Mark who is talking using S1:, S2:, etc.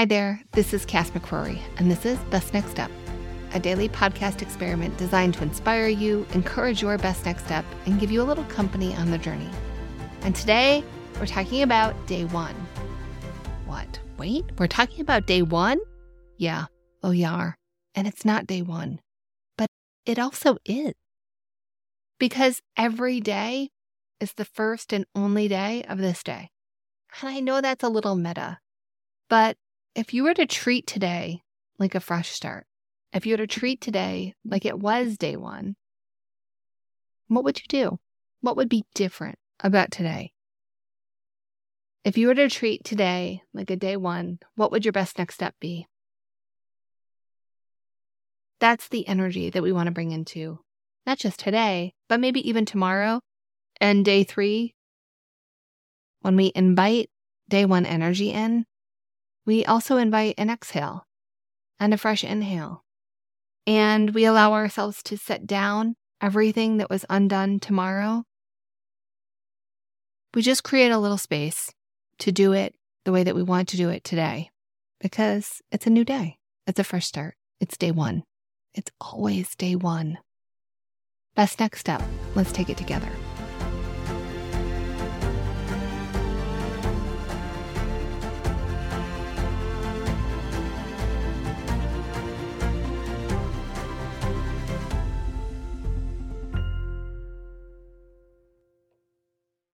S1: Hi there, this is Cass McCrory, and this is Best Next Step, a daily podcast experiment designed to inspire you, encourage your best next step, and give you a little company on the journey. And today, we're talking about day one. What? Wait, we're talking about day one? Yeah, oh, yeah, are. And it's not day one, but it also is. Because every day is the first and only day of this day. And I know that's a little meta, but if you were to treat today like a fresh start, if you were to treat today like it was day one, what would you do? What would be different about today? If you were to treat today like a day one, what would your best next step be? That's the energy that we want to bring into not just today, but maybe even tomorrow and day three. When we invite day one energy in, we also invite an exhale and a fresh inhale. And we allow ourselves to set down everything that was undone tomorrow. We just create a little space to do it the way that we want to do it today because it's a new day. It's a fresh start. It's day one. It's always day one. Best next step. Let's take it together.